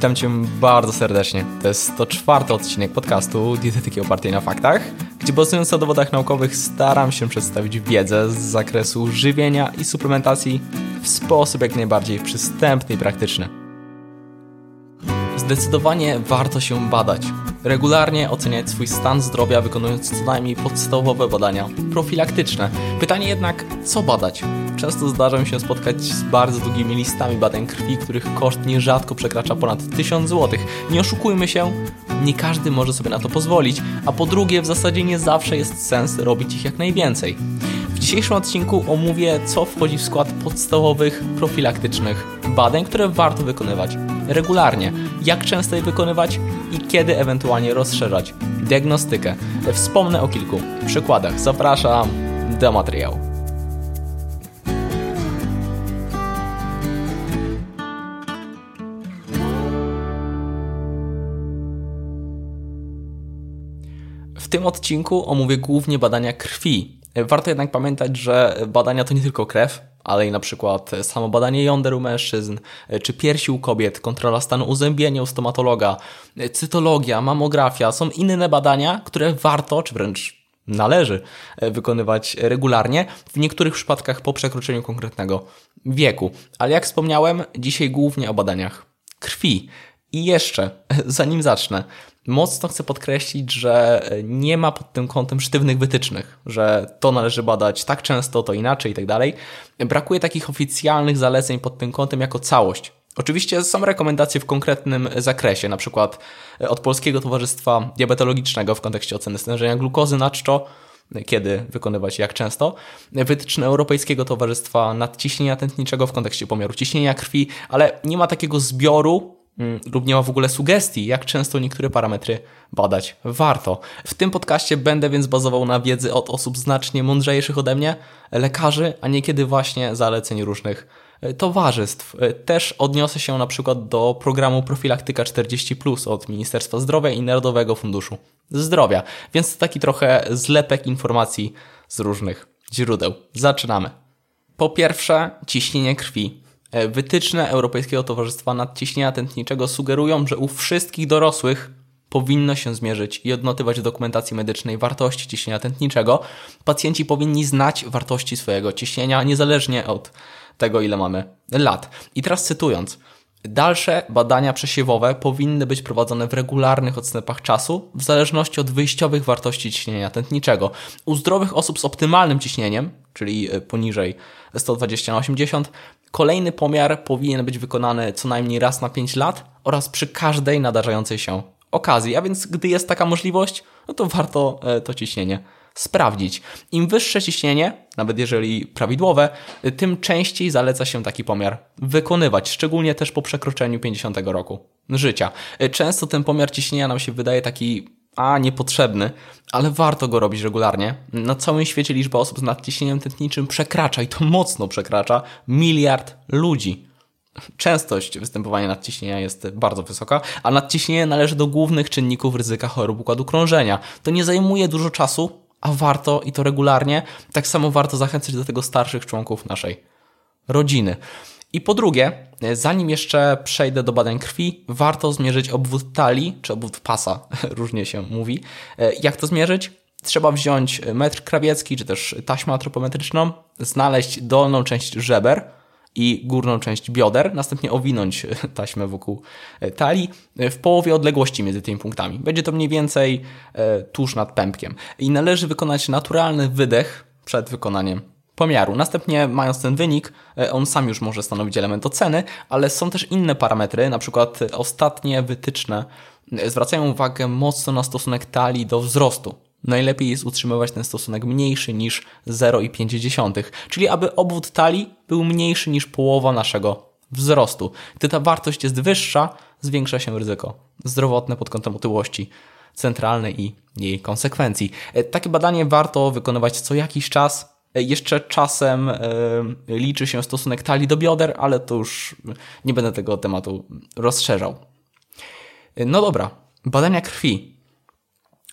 Witam Cię bardzo serdecznie. To jest to czwarty odcinek podcastu Dietetyki opartej na faktach, gdzie bazując na dowodach naukowych staram się przedstawić wiedzę z zakresu żywienia i suplementacji w sposób jak najbardziej przystępny i praktyczny. Zdecydowanie warto się badać. Regularnie oceniać swój stan zdrowia, wykonując co najmniej podstawowe badania profilaktyczne. Pytanie jednak, co badać? Często zdarza mi się spotkać z bardzo długimi listami badań krwi, których koszt nierzadko przekracza ponad 1000 zł. Nie oszukujmy się, nie każdy może sobie na to pozwolić, a po drugie, w zasadzie nie zawsze jest sens robić ich jak najwięcej. W dzisiejszym odcinku omówię, co wchodzi w skład podstawowych profilaktycznych badań, które warto wykonywać regularnie, jak często je wykonywać i kiedy ewentualnie rozszerzać diagnostykę. Wspomnę o kilku przykładach. Zapraszam do materiału. W tym odcinku omówię głównie badania krwi. Warto jednak pamiętać, że badania to nie tylko krew, ale i na przykład samo badanie jąder u mężczyzn, czy piersi u kobiet, kontrola stanu uzębienia u stomatologa, cytologia, mamografia. Są inne badania, które warto, czy wręcz należy wykonywać regularnie, w niektórych przypadkach po przekroczeniu konkretnego wieku. Ale jak wspomniałem, dzisiaj głównie o badaniach krwi. I jeszcze, zanim zacznę, mocno chcę podkreślić, że nie ma pod tym kątem sztywnych wytycznych, że to należy badać tak często, to inaczej i tak dalej. Brakuje takich oficjalnych zaleceń pod tym kątem jako całość. Oczywiście są rekomendacje w konkretnym zakresie, na przykład od Polskiego Towarzystwa Diabetologicznego w kontekście oceny stężenia glukozy na czczo, kiedy wykonywać jak często, wytyczne Europejskiego Towarzystwa Nadciśnienia Tętniczego w kontekście pomiaru ciśnienia krwi, ale nie ma takiego zbioru lub nie ma w ogóle sugestii, jak często niektóre parametry badać warto. W tym podcaście będę więc bazował na wiedzy od osób znacznie mądrzejszych ode mnie, lekarzy, a niekiedy właśnie zaleceń różnych e, towarzystw. E, też odniosę się na przykład do programu Profilaktyka 40 od Ministerstwa Zdrowia i Narodowego Funduszu Zdrowia, więc to taki trochę zlepek informacji z różnych źródeł. Zaczynamy. Po pierwsze, ciśnienie krwi. E, wytyczne Europejskiego Towarzystwa Nadciśnienia Tętniczego sugerują, że u wszystkich dorosłych powinno się zmierzyć i odnotywać w dokumentacji medycznej wartości ciśnienia tętniczego. Pacjenci powinni znać wartości swojego ciśnienia, niezależnie od tego, ile mamy lat. I teraz cytując. Dalsze badania przesiewowe powinny być prowadzone w regularnych odstępach czasu, w zależności od wyjściowych wartości ciśnienia tętniczego. U zdrowych osób z optymalnym ciśnieniem, czyli e, poniżej 120 na 80, Kolejny pomiar powinien być wykonany co najmniej raz na 5 lat oraz przy każdej nadarzającej się okazji. A więc gdy jest taka możliwość, no to warto e, to ciśnienie sprawdzić. Im wyższe ciśnienie, nawet jeżeli prawidłowe, tym częściej zaleca się taki pomiar wykonywać, szczególnie też po przekroczeniu 50 roku życia. Często ten pomiar ciśnienia nam się wydaje taki a niepotrzebny, ale warto go robić regularnie. Na całym świecie liczba osób z nadciśnieniem tętniczym przekracza i to mocno przekracza miliard ludzi. Częstość występowania nadciśnienia jest bardzo wysoka, a nadciśnienie należy do głównych czynników ryzyka chorób układu krążenia. To nie zajmuje dużo czasu, a warto i to regularnie. Tak samo warto zachęcać do tego starszych członków naszej rodziny. I po drugie, zanim jeszcze przejdę do badań krwi, warto zmierzyć obwód talii, czy obwód pasa, różnie się mówi. Jak to zmierzyć? Trzeba wziąć metr krawiecki, czy też taśmę antropometryczną, znaleźć dolną część żeber i górną część bioder, następnie owinąć taśmę wokół talii w połowie odległości między tymi punktami. Będzie to mniej więcej e, tuż nad pępkiem. I należy wykonać naturalny wydech przed wykonaniem pomiaru. Następnie, mając ten wynik, e, on sam już może stanowić element oceny, ale są też inne parametry, na przykład ostatnie wytyczne e, zwracają uwagę mocno na stosunek talii do wzrostu. Najlepiej jest utrzymywać ten stosunek mniejszy niż 0,5, czyli aby obwód talii był mniejszy niż połowa naszego wzrostu. Gdy ta wartość jest wyższa, zwiększa się ryzyko zdrowotne pod kątem otyłości centralnej i jej konsekwencji. E, takie badanie warto wykonywać co jakiś czas, jeszcze czasem e, liczy się stosunek talii do bioder, ale to już nie będę tego tematu rozszerzał. No dobra, badania krwi.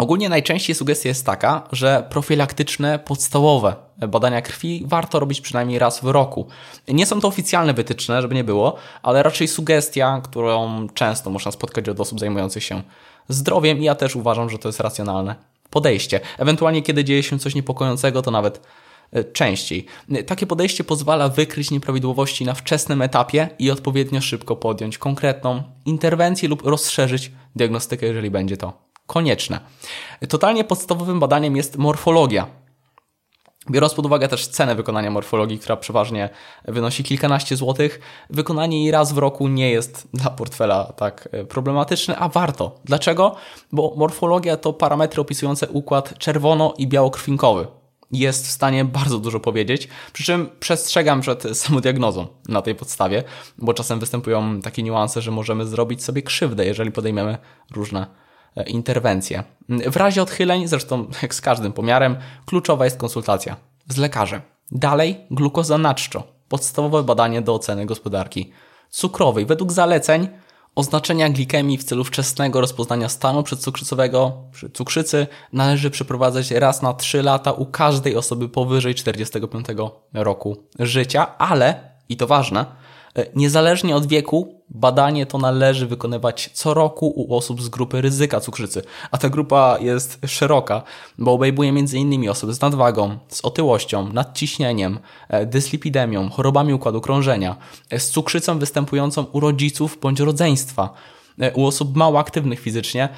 Ogólnie najczęściej sugestia jest taka, że profilaktyczne, podstawowe badania krwi warto robić przynajmniej raz w roku. Nie są to oficjalne wytyczne, żeby nie było, ale raczej sugestia, którą często można spotkać od osób zajmujących się zdrowiem i ja też uważam, że to jest racjonalne podejście. Ewentualnie, kiedy dzieje się coś niepokojącego, to nawet e, częściej. Takie podejście pozwala wykryć nieprawidłowości na wczesnym etapie i odpowiednio szybko podjąć konkretną interwencję lub rozszerzyć diagnostykę, jeżeli będzie to konieczne. Totalnie podstawowym badaniem jest morfologia. Biorąc pod uwagę też cenę wykonania morfologii, która przeważnie wynosi kilkanaście złotych, wykonanie jej raz w roku nie jest dla portfela tak e, problematyczne, a warto. Dlaczego? Bo morfologia to parametry opisujące układ czerwono- i białokrwinkowy. Jest w stanie bardzo dużo powiedzieć, przy czym przestrzegam przed samodiagnozą na tej podstawie, bo czasem występują takie niuanse, że możemy zrobić sobie krzywdę, jeżeli podejmiemy różne E, interwencje. W razie odchyleń, zresztą jak z każdym pomiarem, kluczowa jest konsultacja z lekarzem. Dalej, glukoza naczczo, podstawowe badanie do oceny gospodarki cukrowej. Według zaleceń oznaczenia glikemii w celu wczesnego rozpoznania stanu przedcukrzycowego przy cukrzycy należy przeprowadzać raz na 3 lata u każdej osoby powyżej 45 roku życia, ale, i to ważne, niezależnie od wieku, badanie to należy wykonywać co roku u osób z grupy ryzyka cukrzycy, a ta grupa jest szeroka, bo obejmuje m.in. osoby z nadwagą, z otyłością, nadciśnieniem, e, dyslipidemią, chorobami układu krążenia, e, z cukrzycą występującą u rodziców bądź rodzeństwa, u osób mało aktywnych fizycznie,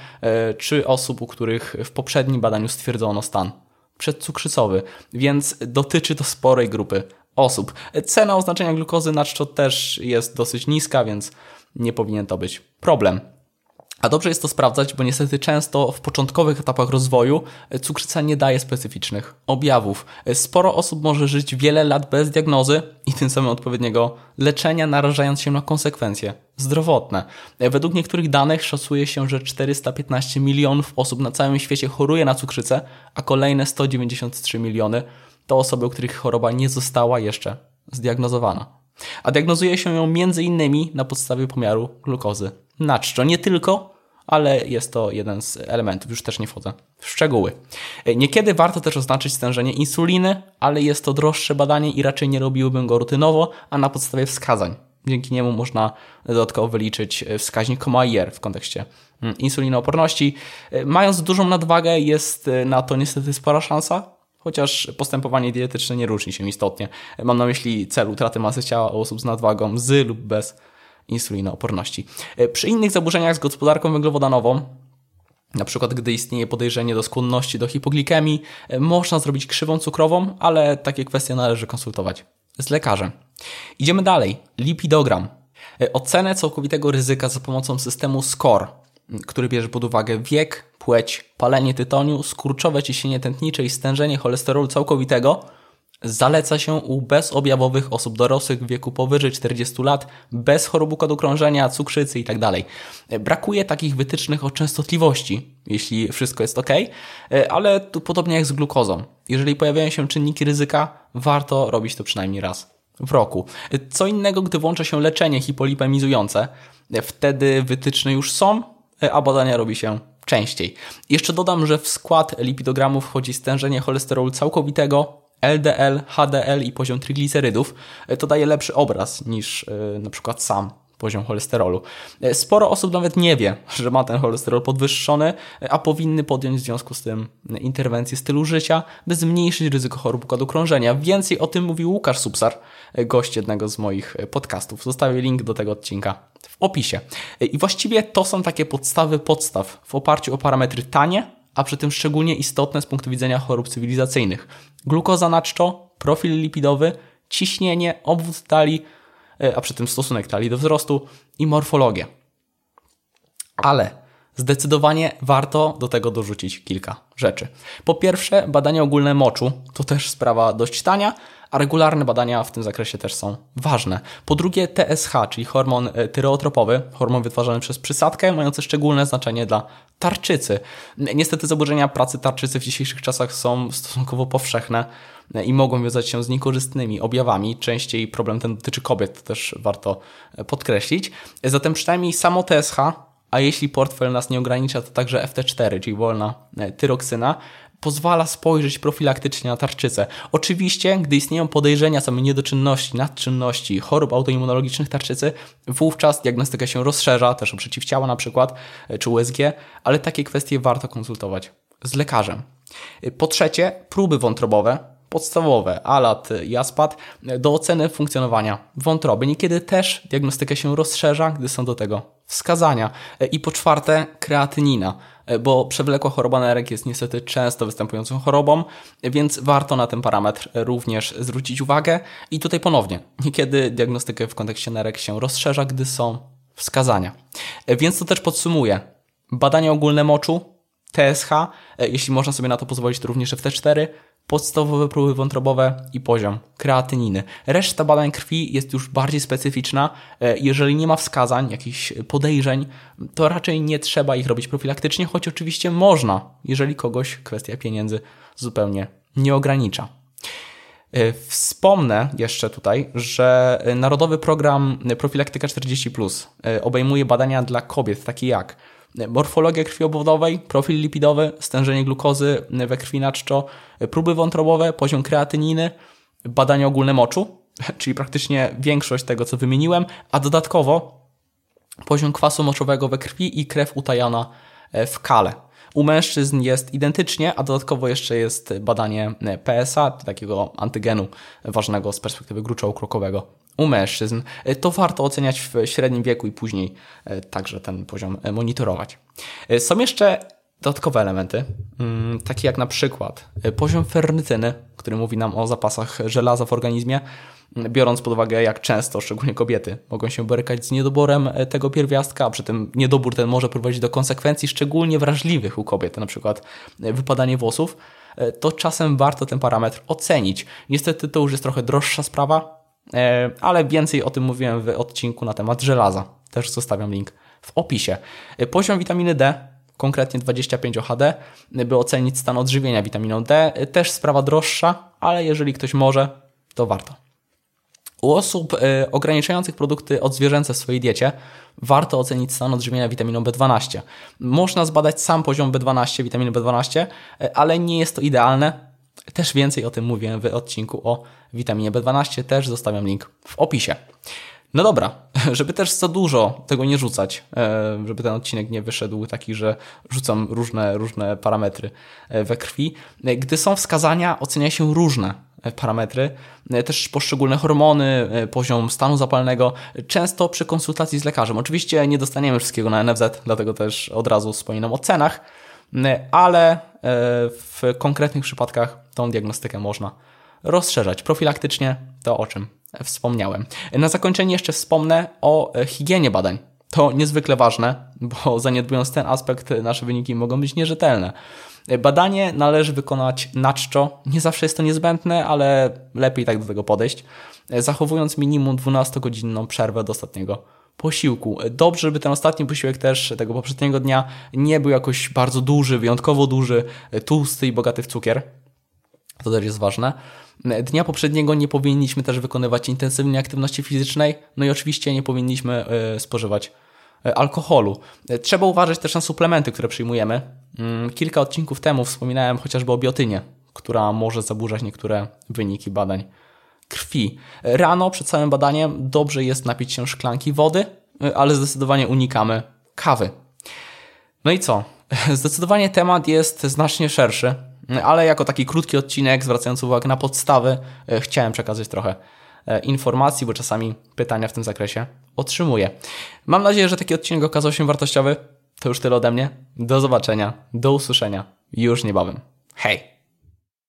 czy osób, u których w poprzednim badaniu stwierdzono stan przedcukrzycowy, więc dotyczy to sporej grupy osób. Cena oznaczenia glukozy na czczo też jest dosyć niska, więc nie powinien to być problem. A dobrze jest to sprawdzać, bo niestety często w początkowych etapach rozwoju cukrzyca nie daje specyficznych objawów. Sporo osób może żyć wiele lat bez diagnozy i tym samym odpowiedniego leczenia, narażając się na konsekwencje zdrowotne. Według niektórych danych szacuje się, że 415 milionów osób na całym świecie choruje na cukrzycę, a kolejne 193 miliony to osoby, u których choroba nie została jeszcze zdiagnozowana. A diagnozuje się ją innymi na podstawie pomiaru glukozy na czczo. Nie tylko, ale jest to jeden z elementów, już też nie wchodzę w szczegóły. Niekiedy warto też oznaczyć stężenie insuliny, ale jest to droższe badanie i raczej nie robiłbym go rutynowo, a na podstawie wskazań. Dzięki niemu można dodatkowo wyliczyć wskaźnik Comayer w kontekście mm, insulinooporności. Mając dużą nadwagę jest na to niestety spora szansa, chociaż postępowanie dietetyczne nie różni się istotnie. Mam na myśli cel utraty masy ciała u osób z nadwagą z lub bez insulinooporności. Przy innych zaburzeniach z gospodarką węglowodanową, na przykład gdy istnieje podejrzenie do skłonności do hipoglikemii, można zrobić krzywą cukrową, ale takie kwestie należy konsultować z lekarzem. Idziemy dalej. Lipidogram. Ocenę całkowitego ryzyka za pomocą systemu SCORE, który bierze pod uwagę wiek, płeć, palenie tytoniu, skurczowe ciśnienie tętnicze i stężenie cholesterolu całkowitego zaleca się u bezobjawowych osób dorosłych w wieku powyżej 40 lat, bez chorób układu krążenia, cukrzycy itd. Tak Brakuje takich wytycznych o częstotliwości, jeśli wszystko jest ok, ale tu podobnie jak z glukozą. Jeżeli pojawiają się czynniki ryzyka, warto robić to przynajmniej raz w roku. Co innego, gdy włącza się leczenie hipolipemizujące, wtedy wytyczne już są, a badania robi się częściej. Jeszcze dodam, że w skład lipidogramu wchodzi stężenie cholesterolu całkowitego, LDL, HDL i poziom triglicerydów. To daje lepszy obraz niż yy, na przykład sam poziom cholesterolu. Sporo osób nawet nie wie, że ma ten cholesterol podwyższony, a powinny podjąć w związku z tym interwencję stylu życia, by zmniejszyć ryzyko chorób układu krążenia. Więcej o tym mówił Łukasz Subsar, gość jednego z moich podcastów. Zostawię link do tego odcinka w opisie. I właściwie to są takie podstawy podstaw w oparciu o parametry tanie, a przy tym szczególnie istotne z punktu widzenia chorób cywilizacyjnych. Glukoza na czczo, profil lipidowy, ciśnienie, obwód talii, E, a przy tym stosunek talii do wzrostu i morfologię. Ale zdecydowanie warto do tego dorzucić kilka rzeczy. Po pierwsze, badania ogólne moczu to też sprawa dość tania, a regularne badania w tym zakresie też są ważne. Po drugie, TSH, czyli hormon e, tyreotropowy, hormon wytwarzany przez przysadkę, mający szczególne znaczenie dla tarczycy. Niestety zaburzenia pracy tarczycy w dzisiejszych czasach są stosunkowo powszechne i mogą wiązać się z niekorzystnymi objawami. Częściej problem ten dotyczy kobiet, to też warto podkreślić. Zatem przynajmniej samo TSH a jeśli portfel nas nie ogranicza, to także FT4, czyli wolna tyroksyna, pozwala spojrzeć profilaktycznie na tarczycę. Oczywiście, gdy istnieją podejrzenia samej niedoczynności, nadczynności, chorób autoimmunologicznych tarczycy, wówczas diagnostyka się rozszerza, też o przeciwciała na przykład, czy USG, ale takie kwestie warto konsultować z lekarzem. Po trzecie, próby wątrobowe, podstawowe, ALAT, JASPAT, do oceny funkcjonowania wątroby. Niekiedy też diagnostyka się rozszerza, gdy są do tego wskazania. I po czwarte, kreatynina, bo przewlekła choroba nerek jest niestety często występującą chorobą, więc warto na ten parametr również zwrócić uwagę. I tutaj ponownie, niekiedy diagnostykę w kontekście nerek się rozszerza, gdy są wskazania. Więc to też podsumuję. Badania ogólne moczu, TSH, jeśli można sobie na to pozwolić, to również FT4, podstawowe próby wątrobowe i poziom kreatyniny. Reszta badań krwi jest już bardziej specyficzna. E, jeżeli nie ma wskazań, jakichś podejrzeń, to raczej nie trzeba ich robić profilaktycznie, choć oczywiście można, jeżeli kogoś kwestia pieniędzy zupełnie nie ogranicza. E, wspomnę jeszcze tutaj, że Narodowy Program Profilaktyka 40 e, obejmuje badania dla kobiet, takie jak morfologia krwi obwodowej, profil lipidowy, stężenie glukozy we krwi na czczo, próby wątrobowe, poziom kreatyniny, badania ogólne moczu, czyli praktycznie większość tego, co wymieniłem, a dodatkowo poziom kwasu moczowego we krwi i krew utajana e, w kale. U mężczyzn jest identycznie, a dodatkowo jeszcze jest badanie PSA, takiego antygenu ważnego z perspektywy gruczołu ukrokowego u mężczyzn, e, to warto oceniać w średnim wieku i później e, także ten poziom e, monitorować. Są jeszcze dodatkowe elementy, mm, takie jak na przykład poziom ferrytyny, który mówi nam o zapasach żelaza w organizmie, mm, biorąc pod uwagę, jak często, szczególnie kobiety, mogą się borykać z niedoborem tego pierwiastka, a przy tym niedobór ten może prowadzić do konsekwencji szczególnie wrażliwych u kobiet, na przykład wypadanie włosów, to czasem warto ten parametr ocenić. Niestety to już jest trochę droższa sprawa, ale więcej o tym mówiłem w odcinku na temat żelaza. Też zostawiam link w opisie. E, poziom witaminy D, konkretnie 25 OHD, by ocenić stan odżywienia witaminą D. E, też sprawa droższa, ale jeżeli ktoś może, to warto. U osób ograniczających produkty odzwierzęce w swojej diecie warto ocenić stan odżywienia witaminą B12. Można zbadać sam poziom B12, witaminy B12, ale nie jest to idealne, też więcej o tym mówiłem w odcinku o witaminie B12, też zostawiam link w opisie. No dobra, żeby też za dużo tego nie rzucać, e, żeby ten odcinek nie wyszedł taki, że rzucam różne, różne parametry e, we krwi. E, gdy są wskazania, ocenia się różne parametry, też poszczególne hormony, poziom stanu zapalnego, często przy konsultacji z lekarzem. Oczywiście nie dostaniemy wszystkiego na NFZ, dlatego też od razu wspominam o cenach, ale w konkretnych przypadkach tą diagnostykę można rozszerzać profilaktycznie, to o czym wspomniałem. Na zakończenie jeszcze wspomnę o higienie badań. To niezwykle ważne, bo zaniedbując ten aspekt, nasze wyniki mogą być nierzetelne. Badanie należy wykonać na czczo. Nie zawsze jest to niezbędne, ale lepiej tak do tego podejść, zachowując minimum 12-godzinną przerwę do ostatniego posiłku. Dobrze, żeby ten ostatni posiłek też tego poprzedniego dnia nie był jakoś bardzo duży, wyjątkowo duży, tłusty i bogaty w cukier. To też jest ważne. Dnia poprzedniego nie powinniśmy też wykonywać intensywnej aktywności fizycznej, no i oczywiście nie powinniśmy e, spożywać e, alkoholu. E, trzeba uważać też na suplementy, które przyjmujemy. Mm, kilka odcinków temu wspominałem chociażby o biotynie, która może zaburzać niektóre wyniki badań krwi. Rano przed całym badaniem dobrze jest napić się szklanki wody, ale zdecydowanie unikamy kawy. No i co? Zdecydowanie temat jest znacznie szerszy, ale jako taki krótki odcinek zwracający uwagę na podstawy e, chciałem przekazać trochę e, informacji, bo czasami pytania w tym zakresie otrzymuję. Mam nadzieję, że taki odcinek okazał się wartościowy. To już tyle ode mnie. Do zobaczenia, do usłyszenia już niebawem. Hej!